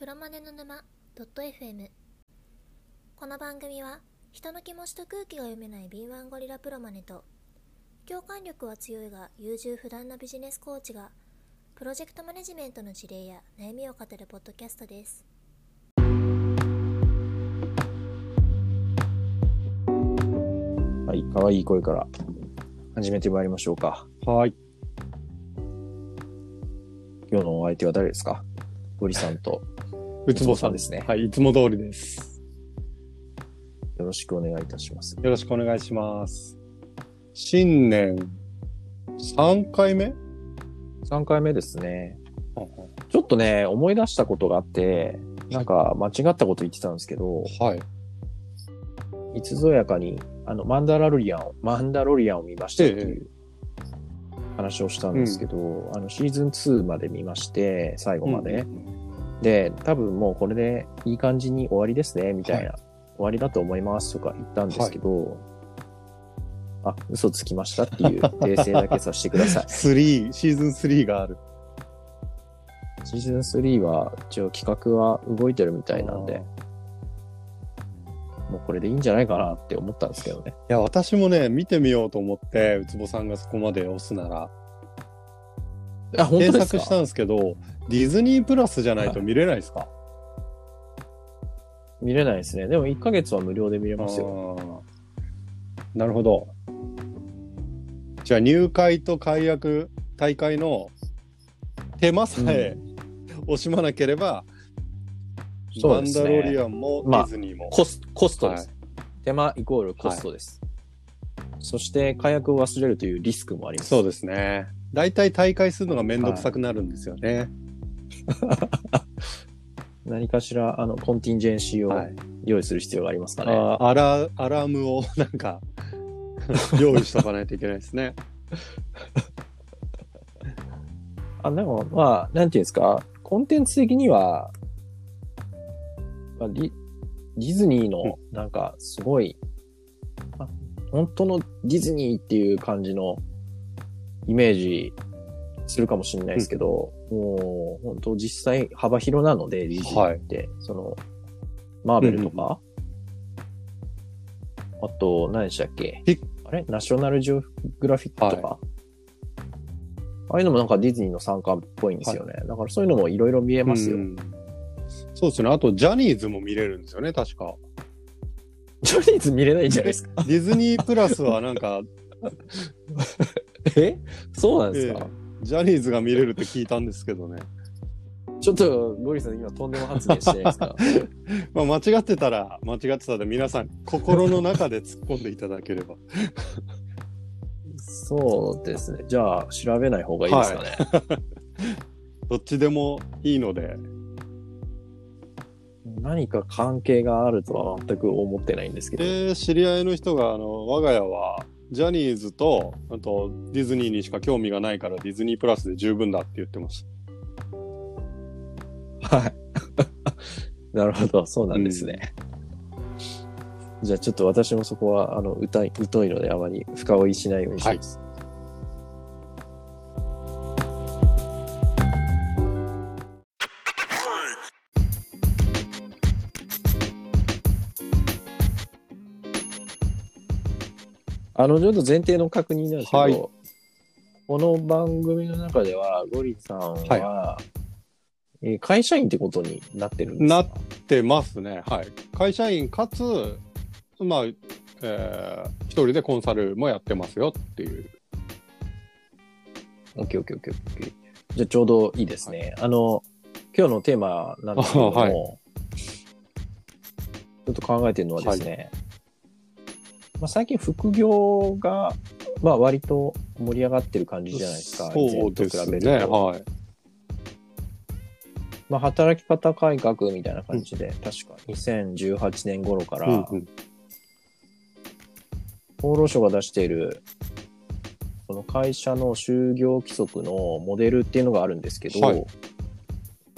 プロマネの沼 .fm この番組は人の気持ちと空気が読めない敏腕ゴリラプロマネと共感力は強いが優柔不断なビジネスコーチがプロジェクトマネジメントの事例や悩みを語るポッドキャストですはい、可愛い声から始めてまいりましょうか。はい。今日のお相手は誰ですか？ゴリさんとうつぼさんでですね。はい、いつも通りです。よろしくお願いいたします。よろしくお願いします。新年3回目？3回目ですね。ちょっとね、思い出したことがあって、なんか間違ったこと言ってたんですけど、はい。いつぞやかに、あの、マンダロリアンを、マンダロリアンを見ましたっていう話をしたんですけど、あの、シーズン2まで見まして、最後まで。で、多分もうこれでいい感じに終わりですね、みたいな、終わりだと思いますとか言ったんですけど、あ、嘘つきましたっていう訂正だけさせてください。3、シーズン3がある。シーズン3は一応企画は動いてるみたいなんで、もうこれでいいんじゃないかなって思ったんですけどね。いや、私もね、見てみようと思って、うつぼさんがそこまで押すなら、あ、本当検ですか？索したんですけど、ディズニープラスじゃないと見れないですか？見れないですね。でも1ヶ月は無料で見れますよ。なるほど。じゃあ入会と解約大会の手間さえ惜しまなければ、そうですねマンダロリアンもデまあィズニーも。コスコストです。はい手間イコールコストです。そして解約を忘れるというリスクもあります。そうですね。大体大会するのがめんどくさくなるんですよね。何かしらあのコンティンジェンシーをはい。用意する必要がありますかね。あーアラアラームをなんか 用意しとかないといけないですね。あでもまあ、なんていうんですか、コンテンツ的には、まあ、ディディズニーのなんかすごい、あ本当のディズニーっていう感じのイメージするかもしれないですけど、もう本当実際幅広なので、ディズニーって、その、マーベルとか、あと、何でしたっけ？ピあれ？ナショナルジオグラフィックとか、ああいうのもなんかディズニーの参加っぽいんですよね。だからそういうのもいろいろ見えますよ。うん。そうですね。あと、ジャニーズも見れるんですよね、確か。ジャニーズ見れないんじゃないですか？ディズニープラスはなんか、え？そうなんですか、えジャニーズが見れるって聞いたんですけどね。ちょっと、ゴリさん今とんでも発言してないですか？まあ、間違ってたら、間違ってたら皆さん、心の中で突っ込んでいただければ。そうですね。じゃあ、調べない方がいいですかね？どっちでもいいので、何か関係があるとは全く思ってないんですけど。で、知り合いの人が、あの、我が家は、ジャニーズと、あと、ディズニーにしか興味がないから、ディズニープラスで十分だって言ってましはい。なるほど、そうなんですね。じゃあちょっと私もそこは、あの、歌い、疎いのであまり深追いしないようにします。あの、ちょっと前提の確認なんですけど、はいこの番組の中では、ゴリさんは、はえー会社員ってことになってるんですか？なてますね。はい。会社員かつ、まあ、えー一人でコンサルもやってますよっていう。オッケーオッケーオッケーオッケー。じゃあちょうどいいですね。あの、今日のテーマなんですけども、はいちょっと考えてるのはですね、まあ、最近副業が、まあ割と盛り上がってる感じじゃないですか。そうとですね。比べると。はい。まあ働き方改革みたいな感じで、確か2018年頃から、うんうん厚労省が出している、その会社の就業規則のモデルっていうのがあるんですけど、はい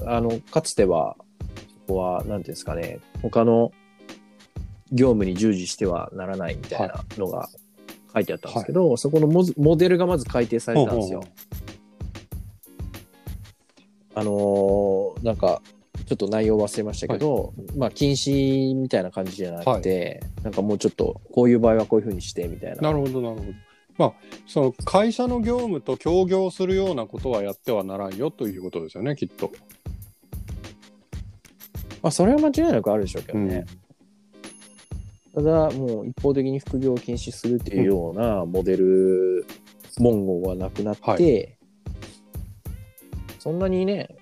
あの、かつては、そこは、なんていうんですかね、他の業務に従事してはならないみたいなのが書いてあったんですけど、そこのモズモデルがまず改定されたんですよ。ほうほうあのーなんか、ちょっと内容忘れましたけど、まあ禁止みたいな感じじゃなくて、なんかもうちょっとこういう場合はこういうふうにしてみたいな。なるほどなるほど。まあその会社の業務と協業するようなことはやってはならんよということですよねきっと。まあそれは間違いなくあるでしょうけどね。ただもう一方的に副業を禁止するっていうようなモデル文言はなくなって、はそんなにね、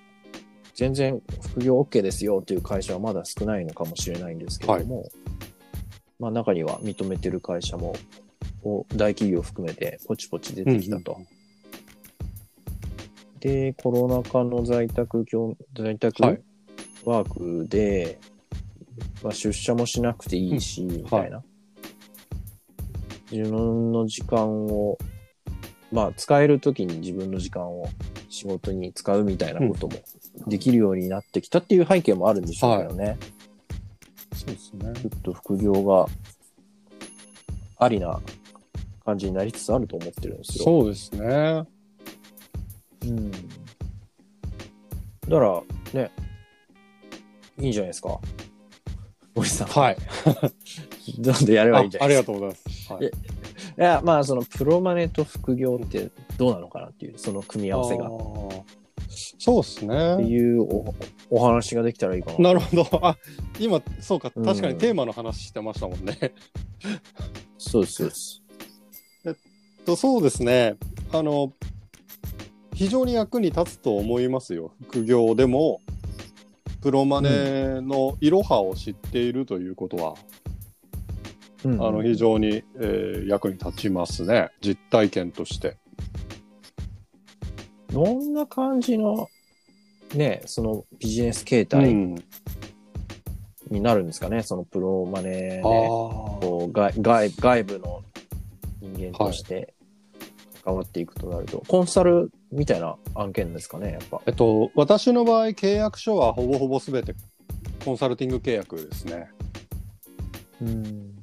全然副業 OK ですよっていう会社はまだ少ないのかもしれないんですけれども、まあ中には認めてる会社もお大企業含めてポチポチ出てきたと。うん。で、コロナ禍の在宅業、在宅はい。ワークで、まあ、出社もしなくていいし、みたいな。自分の時間を、まあ、使えるときに自分の時間を仕事に使うみたいなこともできるようになってきたっていう背景もあるんでしょうけどね。そうですね。ちょっと副業がありな感じになりつつあると思ってるんですよ。そうですね。うん。だから、ね、いいんじゃないですか。森さん。はい。どんどんやればあいいんじゃないですか。ありがとうございます。はいえいや、まあ、そのプロマネと副業ってどうなのかなっていう、その組み合わせが。っあーそうですてね。いうおお話ができたらいいかな。なるほど。あ、今、そうか。うん確かにテーマの話してましたもんね。そうです、そうです。とそうですね。あの、非常に役に立つと思いますよ。副業でも、プロマネのいろはを知っているということは、うんあの、非常に、えー役に立ちますね。実体験として。どんな感じの、ね、そのビジネス形う態ん。になるんですかね、そのプロマネで。こう外外外部の人間として関わっていくとなると、コンサルみたいな案件ですかね、やっぱ。えっと、私の場合、契約書はほぼほぼすべてコンサルティング契約ですね。うん。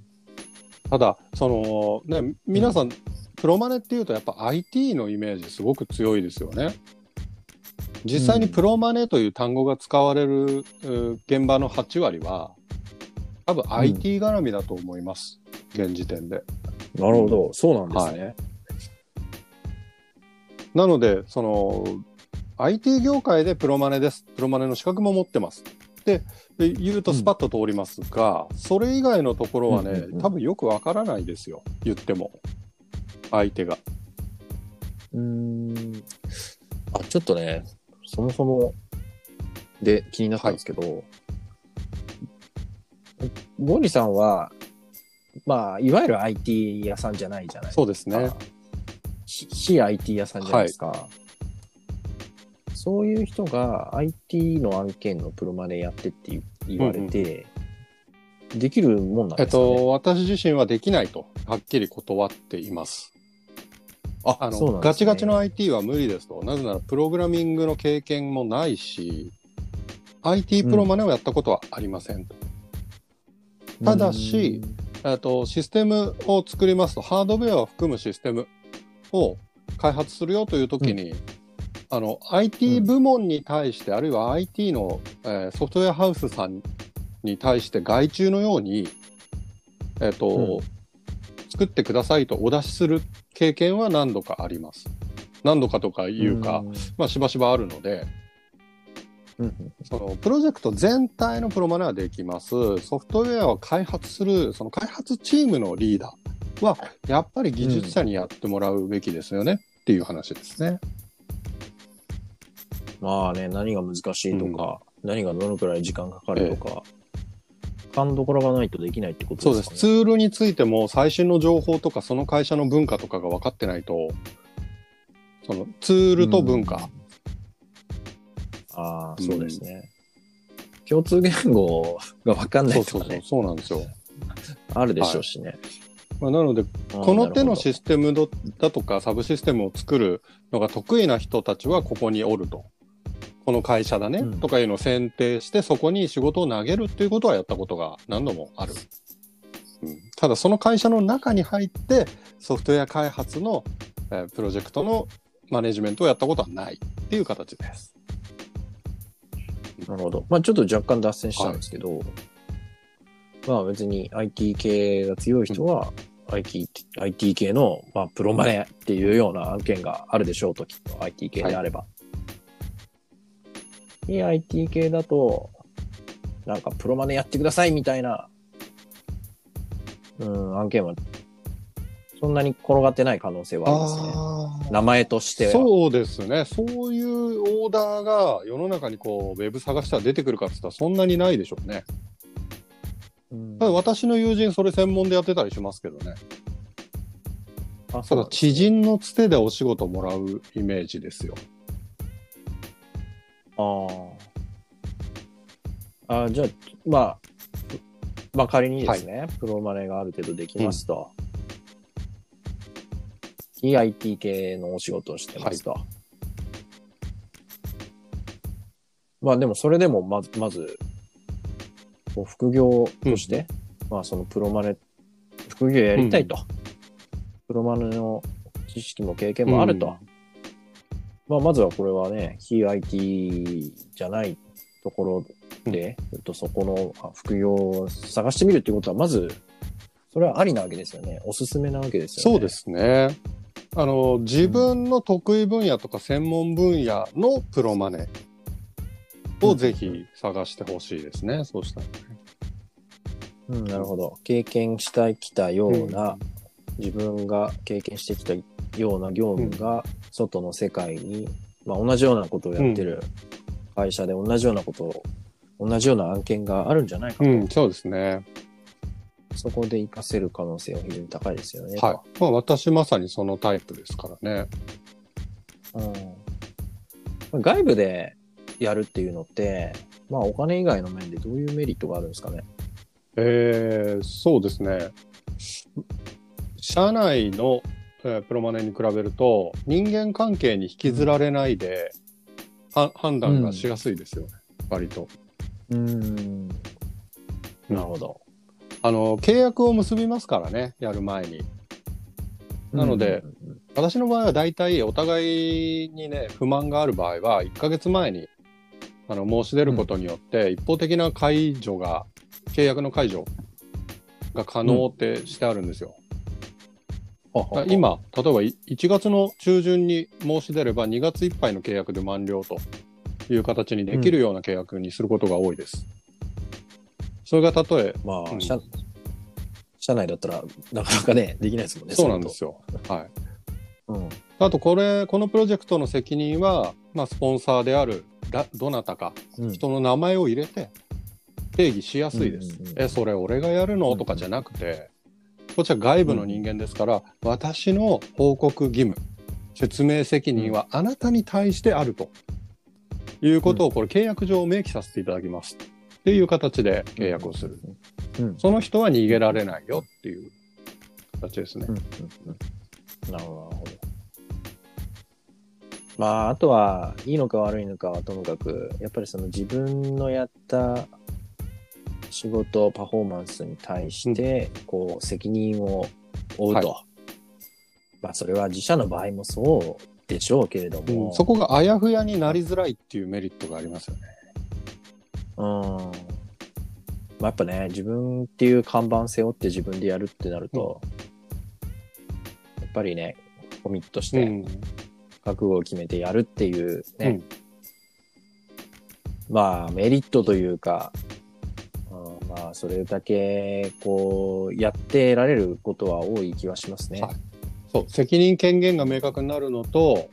ただ、その、ね、皆さん、プロマネっていうとやっぱ IT のイメージすごく強いですよね。実際にプロマネという単語が使われる、う現場の8割は、多分 IT 絡みだと思います。現時点で。なるほど、そうなんですね。なので、その、IT 業界でプロマネです。プロマネの資格も持ってます。で、で言うとスパッと通りますが、それ以外のところはね、うんうんうん多分よくわからないですよ。言っても。相手が。うーん。あ、ちょっとね、そもそもで気になったんですけど、ゴリさんは、まあ、いわゆる IT 屋さんじゃないじゃないですか。そうですね。ひ非 IT 屋さんじゃないですか。そういう人が IT の案件のプロマネやってって言われて、できるもんなんえっですか、ね？と、私自身はできないと、はっきり断っています。ああの、ねガチガチの IT は無理ですと。なぜなら、プログラミングの経験もないし、IT プロマネをやったことはありませんと。ただし、えっと、システムを作りますと、ハードウェアを含むシステムを開発するよというときに、あの、IT 部門に対して、あるいは IT の、えーソフトウェアハウスさんに対して外注のように、えっ、と、うん。作ってくださいとお出しする経験は何度かあります。何度かとかいうか、ん。まあしばしばあるので、うん。そのプロジェクト全体のプロマネはできます。ソフトウェアを開発する、その開発チームのリーダーは、やっぱり技術者にやってもらうべきですよね、っていう話ですね。まあね、何が難しいとか、何がどのくらい時間かかるとか、勘どころがないとできないってことそうです。ですかね。ツールについても最新の情報とかその会社の文化とかが分かってないと、そのツールと文化、ああ、うんそうですね。共通言語が分かんなそうそうそういとかね、そうなんですよ。あるでしょうしね。まあ、なので、この手のシステムどだとかサブシステムを作るのが得意な人たちはここにおると。この会社だね、うんとかいうのを選定してそこに仕事を投げるっていうことはやったことが何度もある。うん、ただその会社の中に入ってソフトウェア開発の、えープロジェクトのマネジメントをやったことはないっていう形です。なるほど。まあちょっと若干脱線したんですけど、まあ別に IT 系が強い人は、IT, IT 系の、まあ、プロマネっていうような案件があるでしょうと、きっと IT 系であれば。いい IT 系だと、なんかプロマネやってくださいみたいな、うん、案件は、そんなに転がってない可能性はありますね。名前としては。そうですね。そういうオーダーが世の中にこう、ウェブ探したら出てくるかって言ったらそんなにないでしょうね。うんただ私の友人それ専門でやってたりしますけどね。あ、そうなんですね人のつてでお仕事もらうイメージですよ。ああ。あじゃあ、まあ、まあ仮にですね、プロマネがある程度できますと。いい IT 系のお仕事をしてますと。まあでもそれでもまず、まず、こう副業として、まあそのプロマネ、副業やりたいと。プロマネの知識も経験もあると。うんまあまずはこれはね、非 IT じゃないところで、えっと、そこのあ副業を探してみるっていうことは、まず、それはありなわけですよね。おすすめなわけですよね。そうで。すね。あの、自分の得意分野とか専門分野のプロマネをぜひ探してほしいですね。そうしたらね。うん、なるほど。経験してきたような、自分が経験してきたような業務が、外の世界に、まあ同じようなことをやってる会社で同じようなことを、同じような案件があるんじゃないかと。うん、そうですね。そこで活かせる可能性は非常に高いですよね。はい。まあ私まさにそのタイプですからね。うん、外部でやるっていうのって、まあお金以外の面でどういうメリットがあるんですかね？えー、そうですね。社内の、えープロマネに比べると人間関係に引きずられないで、は判断がしやすいですよね、割と。うん。なるほど。あの契約を結びますからねやる前になので私の場合は大体お互いにね不満がある場合は1ヶ月前にあの申し出ることによって一方的な解除が、契約の解除が可能ってしてあるんですよ。はははだから、今、例えばい1月の中旬に申し出れば2月いっぱいの契約で満了という形にできるような契約にすることが多いです。それが例え、まあ、うん社、社内だったらなかなかね、できないですもんね。そうなんですよ。はい。その後。あとこれ、このプロジェクトの責任は、まあ、スポンサーであるだどなたか、うん。人の名前を入れて定義しやすいです。うんうんうんえ、それ俺がやるの？とかじゃなくて、こっちは外部の人間ですから、私の報告義務、説明責任はあなたに対してあるということを、これ契約上明記させていただきます。っていう形で契約をする。うん。その人は逃げられないよっていう形ですねうん。うんうんなるほど。まあ、あとは、いいのか悪いのかはともかく、やっぱりその自分のやった仕事、パフォーマンスに対して、こう、責任を負うと。はまあ、それは自社の場合もそうでしょうけれども、うんそこがあやふやになりづらいっていうメリットがありますよね。うん。まあ、やっぱね、自分っていう看板背負って自分でやるってなると、やっぱりね、コミットして、うん覚悟を決めてやるっていうね、うん。まあメリットというか、うんまあそれだけこうやってられることは多い気はしますね。はい。そう責任権限が明確になるのと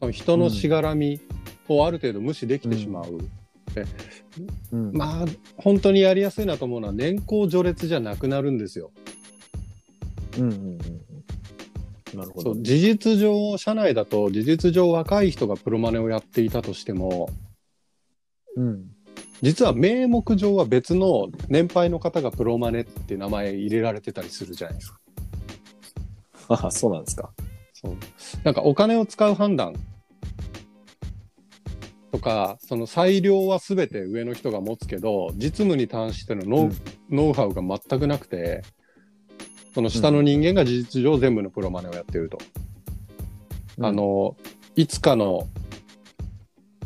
その人のしがらみをある程度無視できてしまう、うん。まあ本当にやりやすいなと思うのは年功序列じゃなくなるんですよ。うんうんうんそう。事実上社内だと事実上若い人がプロマネをやっていたとしてもうん実は名目上は別の年配の方がプロマネって名前入れられてたりするじゃないですか。あそうなんですか。そうなんかお金を使う判断とかその裁量は全て上の人が持つけど実務に関してのノウ,、うんノウハウが全くなくてその下の人間が事実上全部のプロマネをやってると。あのいつかの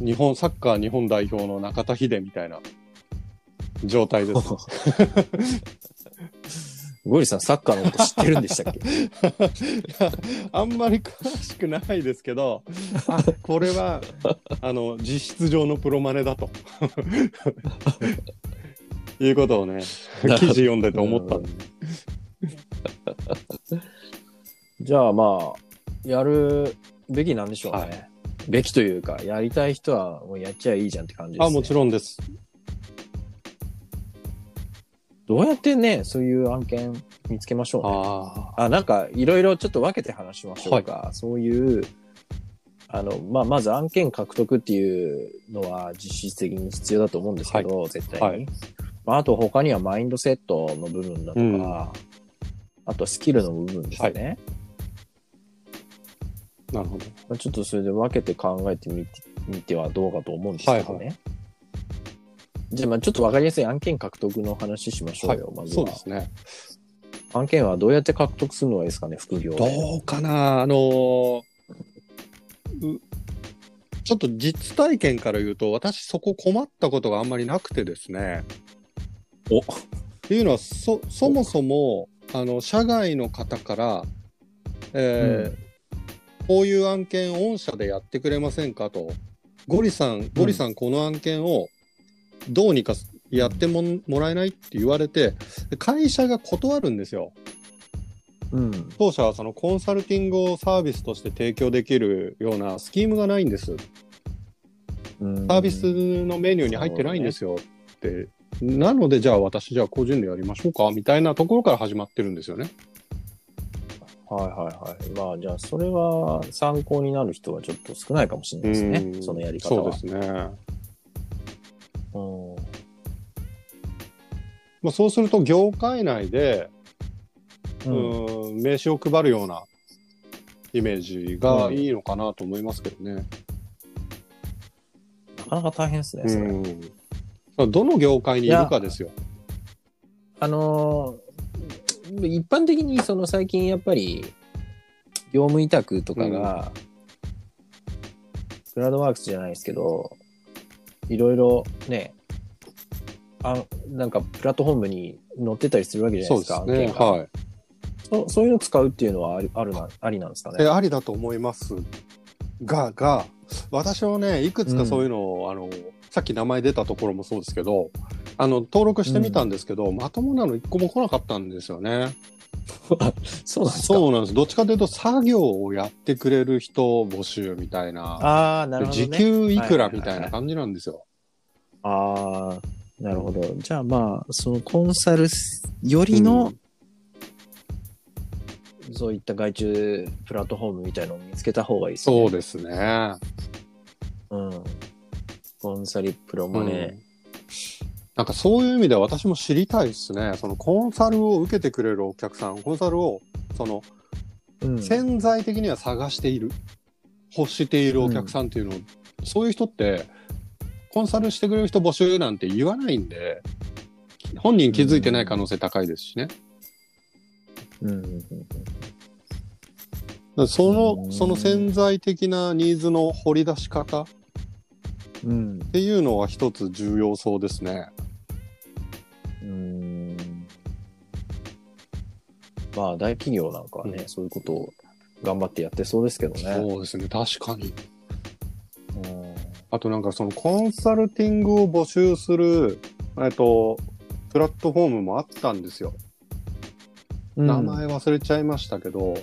日本、サッカー日本代表の中田秀みたいな状態です。ゴリさん、サッカーのこと知ってるんでしたっけ？あんまり詳しくないですけど、あ、これは、あの、実質上のプロマネだと。いうことをね、記事読んでて思ったんで。じゃあまあ、やるべきなんでしょうね。はいべきというか、やりたい人はもうやっちゃいいじゃんって感じです、ね。あ、もちろんです。どうやってね、そういう案件見つけましょうね。ああ、なんか、いろいろちょっと分けて話しましょうか。そういう、あの、まあ、まず案件獲得っていうのは実質的に必要だと思うんですけど、絶対に。はいまあ、あと他にはマインドセットの部分だとか、うんあとスキルの部分ですね。あ、なるほど。まあちょっとそれで分けて考えてみてみてはどうかと思うんですけどね。はいじゃあ、まあちょっと分かりやすい案件獲得の話しましょうよ、まずはそうで。すね。案件はどうやって獲得するのがいいですかね、副業で。どうかな？あのーうちょっと実体験から言うと、私そこ困ったことがあんまりなくてですね。おっていうのは、そ、そもそも、あの、社外の方から、えーこういう案件御社でやってくれませんかと。ゴリさん、ゴリさんこの案件をどうにかやってももらえないって言われて、会社が断るんですよ。うん。当社はそのコンサルティングをサービスとして提供できるようなスキームがないんです。うんサービスのメニューに入ってないんですよって。なので、じゃあ私じゃあ個人でやりましょうかみたいなところから始まってるんですよね。はいはいはい。まあじゃあそれは参考になる人はちょっと少ないかもしれないですね。うんそのやり方は。そうですね。うんまあ、そうすると業界内で、ううんん、名刺を配るようなイメージがいいのかなと思いますけどね。なかなか大変ですね、それ。うん。どの業界にいるかですよ。あのー一般的にその最近やっぱり業務委託とかが、クラウドワークスじゃないですけど、いろいろね、あなんかプラットフォームに載ってたりするわけじゃないそうでか、ですすね。はい。そそういうの使うっていうのはありあるなありなんですかね？えありだと思いますが、が、私はね、いくつかそういうのを、あの、さっき名前出たところもそうですけど、あの、登録してみたんですけど、まともなの一個も来なかったんですよね。そうなんですか？そうなんです。どっちかというと、作業をやってくれる人募集みたいな。ああ、なるほど、ね。時給いくらみたいはいはいはいな感じなんですよ。ああ、なるほど。じゃあまあ、そのコンサルよりの、うんそういった外注プラットフォームみたいのを見つけた方がいいですね。そうですね。うん。コンサルプロマネなんかそういう意味では私も知りたいですね。そのコンサルを受けてくれるお客さん、コンサルを、その、ー。うん潜在的には探している、欲しているお客さんっていうのを、そういう人って、コンサルしてくれる人募集なんて言わないんで、本人気づいてない可能性高いですしね。うんうんその、うんその潜在的なニーズの掘り出し方っうん。ていうのは一つ重要そうですね。うん。まあ、大企業なんかはね、うんそういうことを頑張ってやってそうですけどね。そうですね、確かに。うんあとなんかそのコンサルティングを募集する、えっと、プラットフォームもあったんですよ。名前忘れちゃいましたけど、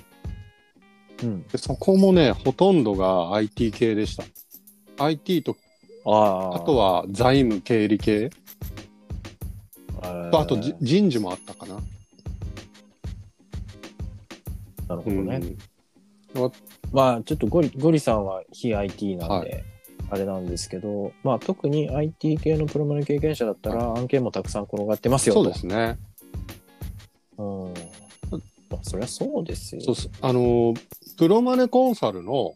うん。でそこもね、ほとんどが IT 系でした。IT と、ああ。あとは財務経理系、あとじ人事もあったかな。なるほどね。うんまあ、ちょっとゴリゴリさんは非 IT なんはで、あれなんですけど、まあ、特に IT 系のプロマネ経験者だったら、案件もたくさん転がってますよと。そうですね。うん。まあ、そりゃそうですよ。そうあの、プロマネコンサルの、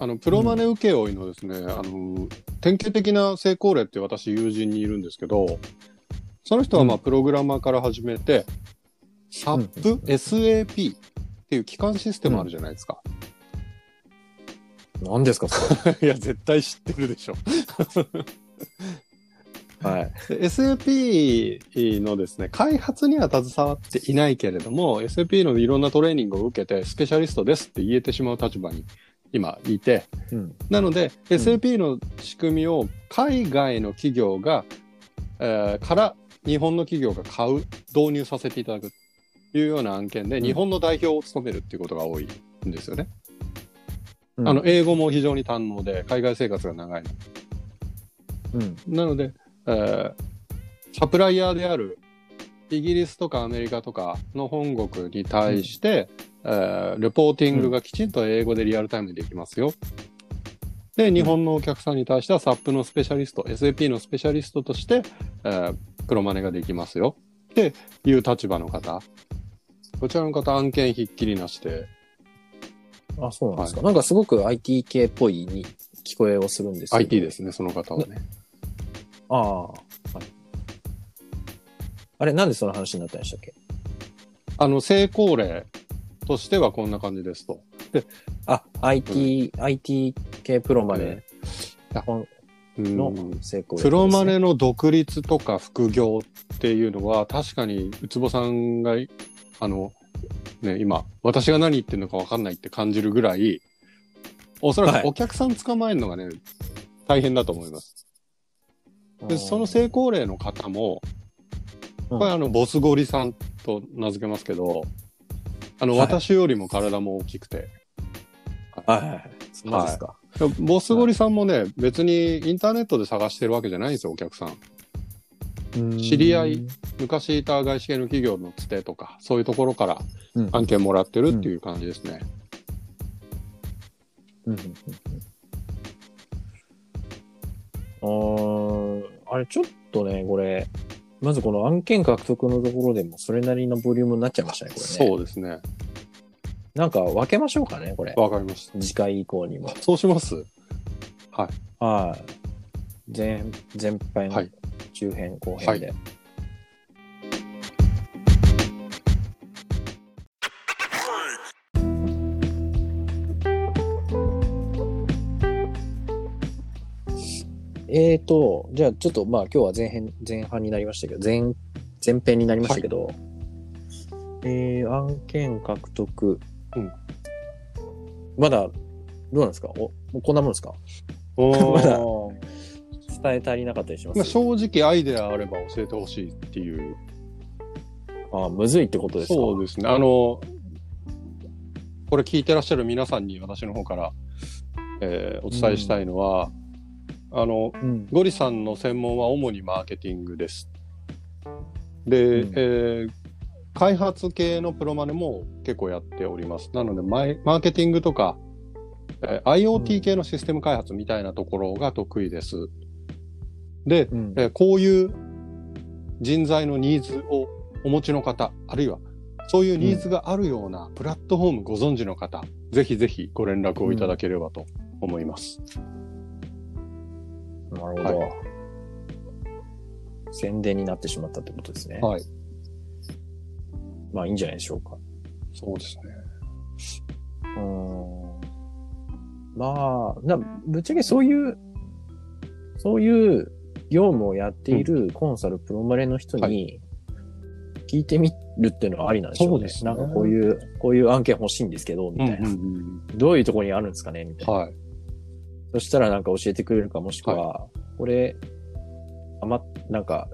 あの、プロマネ請負のですね、あの、典型的な成功例って私友人にいるんですけど、その人はまあ、うんプログラマーから始めて、SAP、SAP っていう基幹システムあるじゃないですか。何ですか、そ いや、絶対知ってるでしょ。れ。はい。で SAP のですね、開発には携わっていないけれども、SAP のいろんなトレーニングを受けて、スペシャリストですって言えてしまう立場に今いて、うん。なので、SAP の仕組みを海外の企業が、えーから日本の企業が買う、導入させていただくというような案件で、うん日本の代表を務めるっていうことが多いんですよね。うんあの、英語も非常に堪能で、海外生活が長いのうん。なので、えーサプライヤーであるイギリスとかアメリカとかの本国に対して、えーレポーティングがきちんと英語でリアルタイムでできますよ。で、日本のお客さんに対しては SAP のスペシャリスト、SAP のスペシャリストとして、えー黒マネができますよ。っていう立場の方。こちらの方、案件ひっきりなしで、あ、そうなんですか。なんかすごく IT 系っぽいに聞こえをするんですけど IT ですね、その方はね。ああ。はい。あれ、なんでその話になったんでしたっけ？あの、成功例としてはこんな感じですと。あ、IT、IT 系プロマネのうん成功、プロマネの独立とか副業っていうのは確かにウツボさんがあのね今私が何言ってるのか分かんないって感じるぐらいおそらはい。くお客さん捕まえるのがね、大変だと思います。でその成功例の方もうん。これあのボスゴリさんと名付けますけどあの、はい。私よりも体も大きくて。はいはいはい。そうですか。ボスゴリさんもね、別にインターネットで探してるわけじゃないんですよお客さん。知り合い昔いた外資系の企業のつてとか、そういうところからうん案件もらってるっていう感じですね。うんうんうんうんあーあれ、ちょっとね、これ、まずこの案件獲得のところでもそれなりのボリュームになっちゃいましたね、これね。そうですね。なんか分けましょうかね、これ。わかりました。次回以降にも。そうしますはい。前、前編、はい中編、後編で。えーと、じゃあちょっとまあ今日は前編、前半になりましたけど、前、前編になりましたけど、えー、案件獲得。うん。まだ、どうなんですか？お、もうこんなもんですか？お まだ。ー伝え足りなかったりします？まあ正直アイデアあれば教えてほしいっていう。ああ、むずいってことですか？そうですね。あの、これ聞いてらっしゃる皆さんに私の方から、えーお伝えしたいのは、あの、うん。ゴリさんの専門は主にマーケティングです。で、うん。えー開発系のプロマネも結構やっております。なので、マイマーケティングとか、えー IoT 系のシステム開発みたいなところが得意です。で、うんえーこういう人材のニーズをお持ちの方、あるいはそういうニーズがあるようなプラットフォームご存知の方、ぜひぜひご連絡をいただければと思います。なるほど、は宣伝になってしまったってことですね。はい。まあいいんじゃないでしょうか。そうですね。うーん。まあ、なぶっちゃけそういう、そういう業務をやっているコンサルプロマレの人はに聞いてみるっていうのはありなんでしょうね。そうですねなんかこういう、こういう案件欲しいんですけど、みたいな。うんうんうんどういうところにあるんですかねみたいな。はい。そしたらなんか教えてくれるか、もしくは、これ、あま、なんか、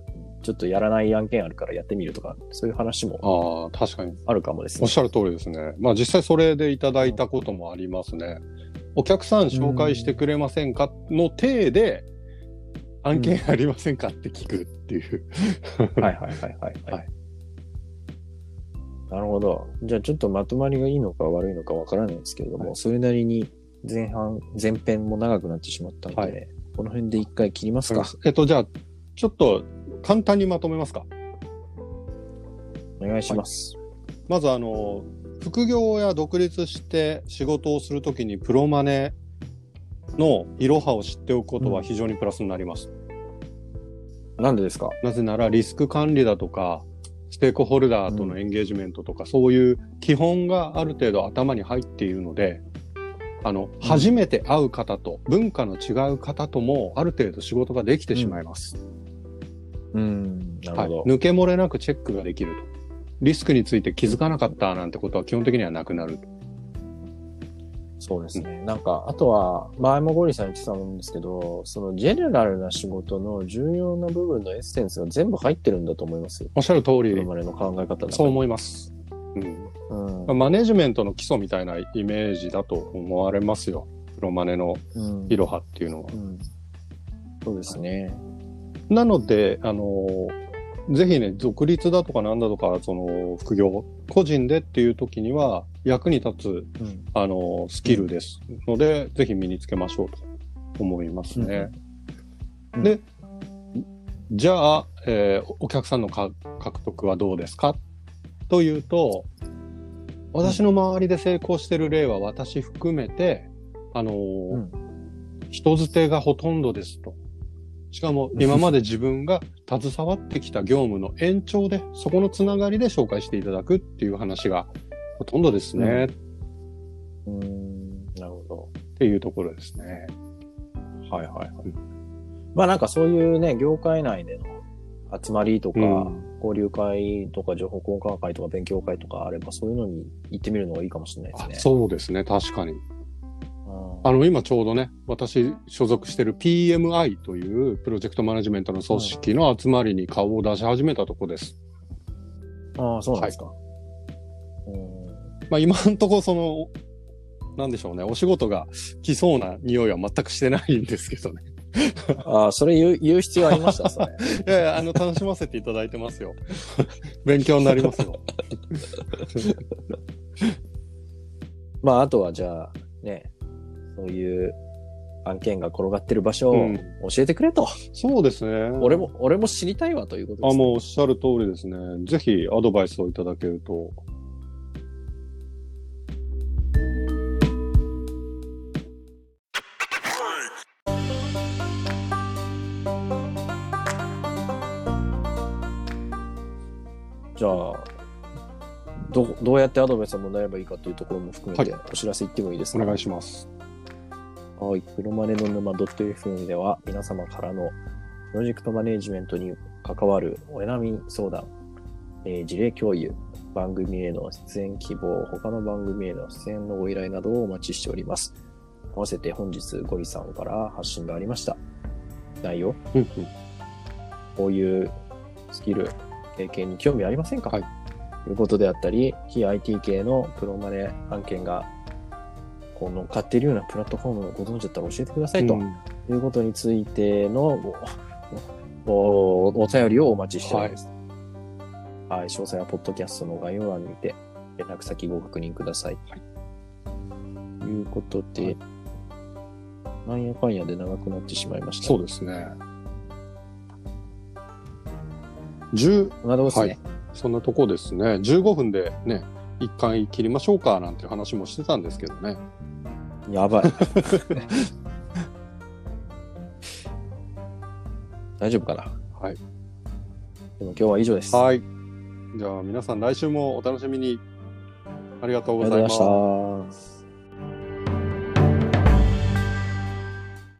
ちょっとやらない案件あるからやってみるとか、そういう話もああ、確かに。あるかもですねおっ。しゃる通りですね。まあ実際それでいただいたこともありますね。お客さん紹介してくれませんか？の体で、案件ありませんかって聞くっていう。はいはいはいはい、はい。はいなるほど。じゃあちょっとまとまりがいいのか悪いのかわからないですけれども、はいそれなりに前半、前編も長くなってしまったので、はいこの辺で一回切りますか。えっと、じゃあ、ちょっと簡単にまとめますか？お願いします。まず、あの、副業や独立して仕事をするときにプロマネのいろはを知っておくことは非常にプラスになります。なんでですか？なぜならリスク管理だとか、ステークホルダーとのエンゲージメントとか、そういう基本がある程度頭に入っているので、あの、初めて会う方と、文化の違う方とも、ある程度仕事ができてしまいます。うん。なるはいほど。。抜け漏れなくチェックができると。リスクについて気づかなかったなんてことは基本的にはなくなると。そうですね。なんか、あとは、前もゴリさん言ってたんですけど、そのジェネラルな仕事の重要な部分のエッセンスが全部入ってるんだと思いますよ。おっしゃる通りこれ、までの考え方そう思います。うん。うん。マネジメントの基礎みたいなイメージだと思われますよ。プロマネのうんいろはっていうのはう。ん。そうですね。なので、あの、ぜひね、独立だとかなんだとか、その、副業、個人でっていう時には、役に立つ、うん。あの、スキルですので、ぜひ身につけましょうと思いますね。うんで、じゃあ、えーお客さんのか獲得はどうですかというと、私の周りで成功してる例は私含めて、あのーうん人づてがほとんどですと。しかも今まで自分が携わってきた業務の延長で、そこのつながりで紹介していただくっていう話がほとんどですね、うん。なるほど。っていうところですね。はいはいはい。まあなんかそういうね、業界内での集まりとか、うん交流会とか情報交換会とか勉強会とかあれば、そういうのに行ってみるのがいいかもしれないですあね。そうですね、確かに。うんあの、今ちょうどね、私所属してる PMI というプロジェクトマネジメントの組織の集まりに顔を出し始めたとこです。ああ、そうなんですか。うんまあ今んとこその、なんでしょうね、お仕事が来そうな匂いは全くしてないんですけどね。ああ、それ言う言う必要ありました、それ。いやいや、あの、楽しませていただいてますよ。勉強になりますよ。まあ、あとはじゃあ、ね、そういう案件が転がってる場所をうん教えてくれと。そうですね。俺も、俺も知りたいわということであ、す、もうおっしゃる通りですね。ぜひアドバイスをいただけると。じゃあ、ど、どうやってアドバイスをもらえばいいかというところも含めて、はお知らせ言ってもいいですか？お願いします。はい。プロマネの沼 .fm では皆様からのプロジェクトマネジメントに関わるお悩み相談、えー事例共有、番組への出演希望、他の番組への出演のご依頼などをお待ちしております。合わせて本日ゴリさんから発信がありました。内容、こういうスキル、経験に興味ありませんか、はいということであったり、非 IT 系のプロマネ案件がこう乗っかっているようなプラットフォームをご存知だったら教えてくださいと。うんいうことについてのおおお便りをお待ちしております。はい、詳細はポッドキャストの概要欄にて連絡先ご確認ください。ということで、はいなんやかんやで長くなってしまいました。そうですね。10、こんなとこですね。そんなとこですね。15分でね、一回切りましょうかなんて話もしてたんですけどね。やばい。大丈夫かな？はい。でも今日は以上です。はい。じゃあ皆さん来週もお楽しみに。ありがとうありがとうございございした。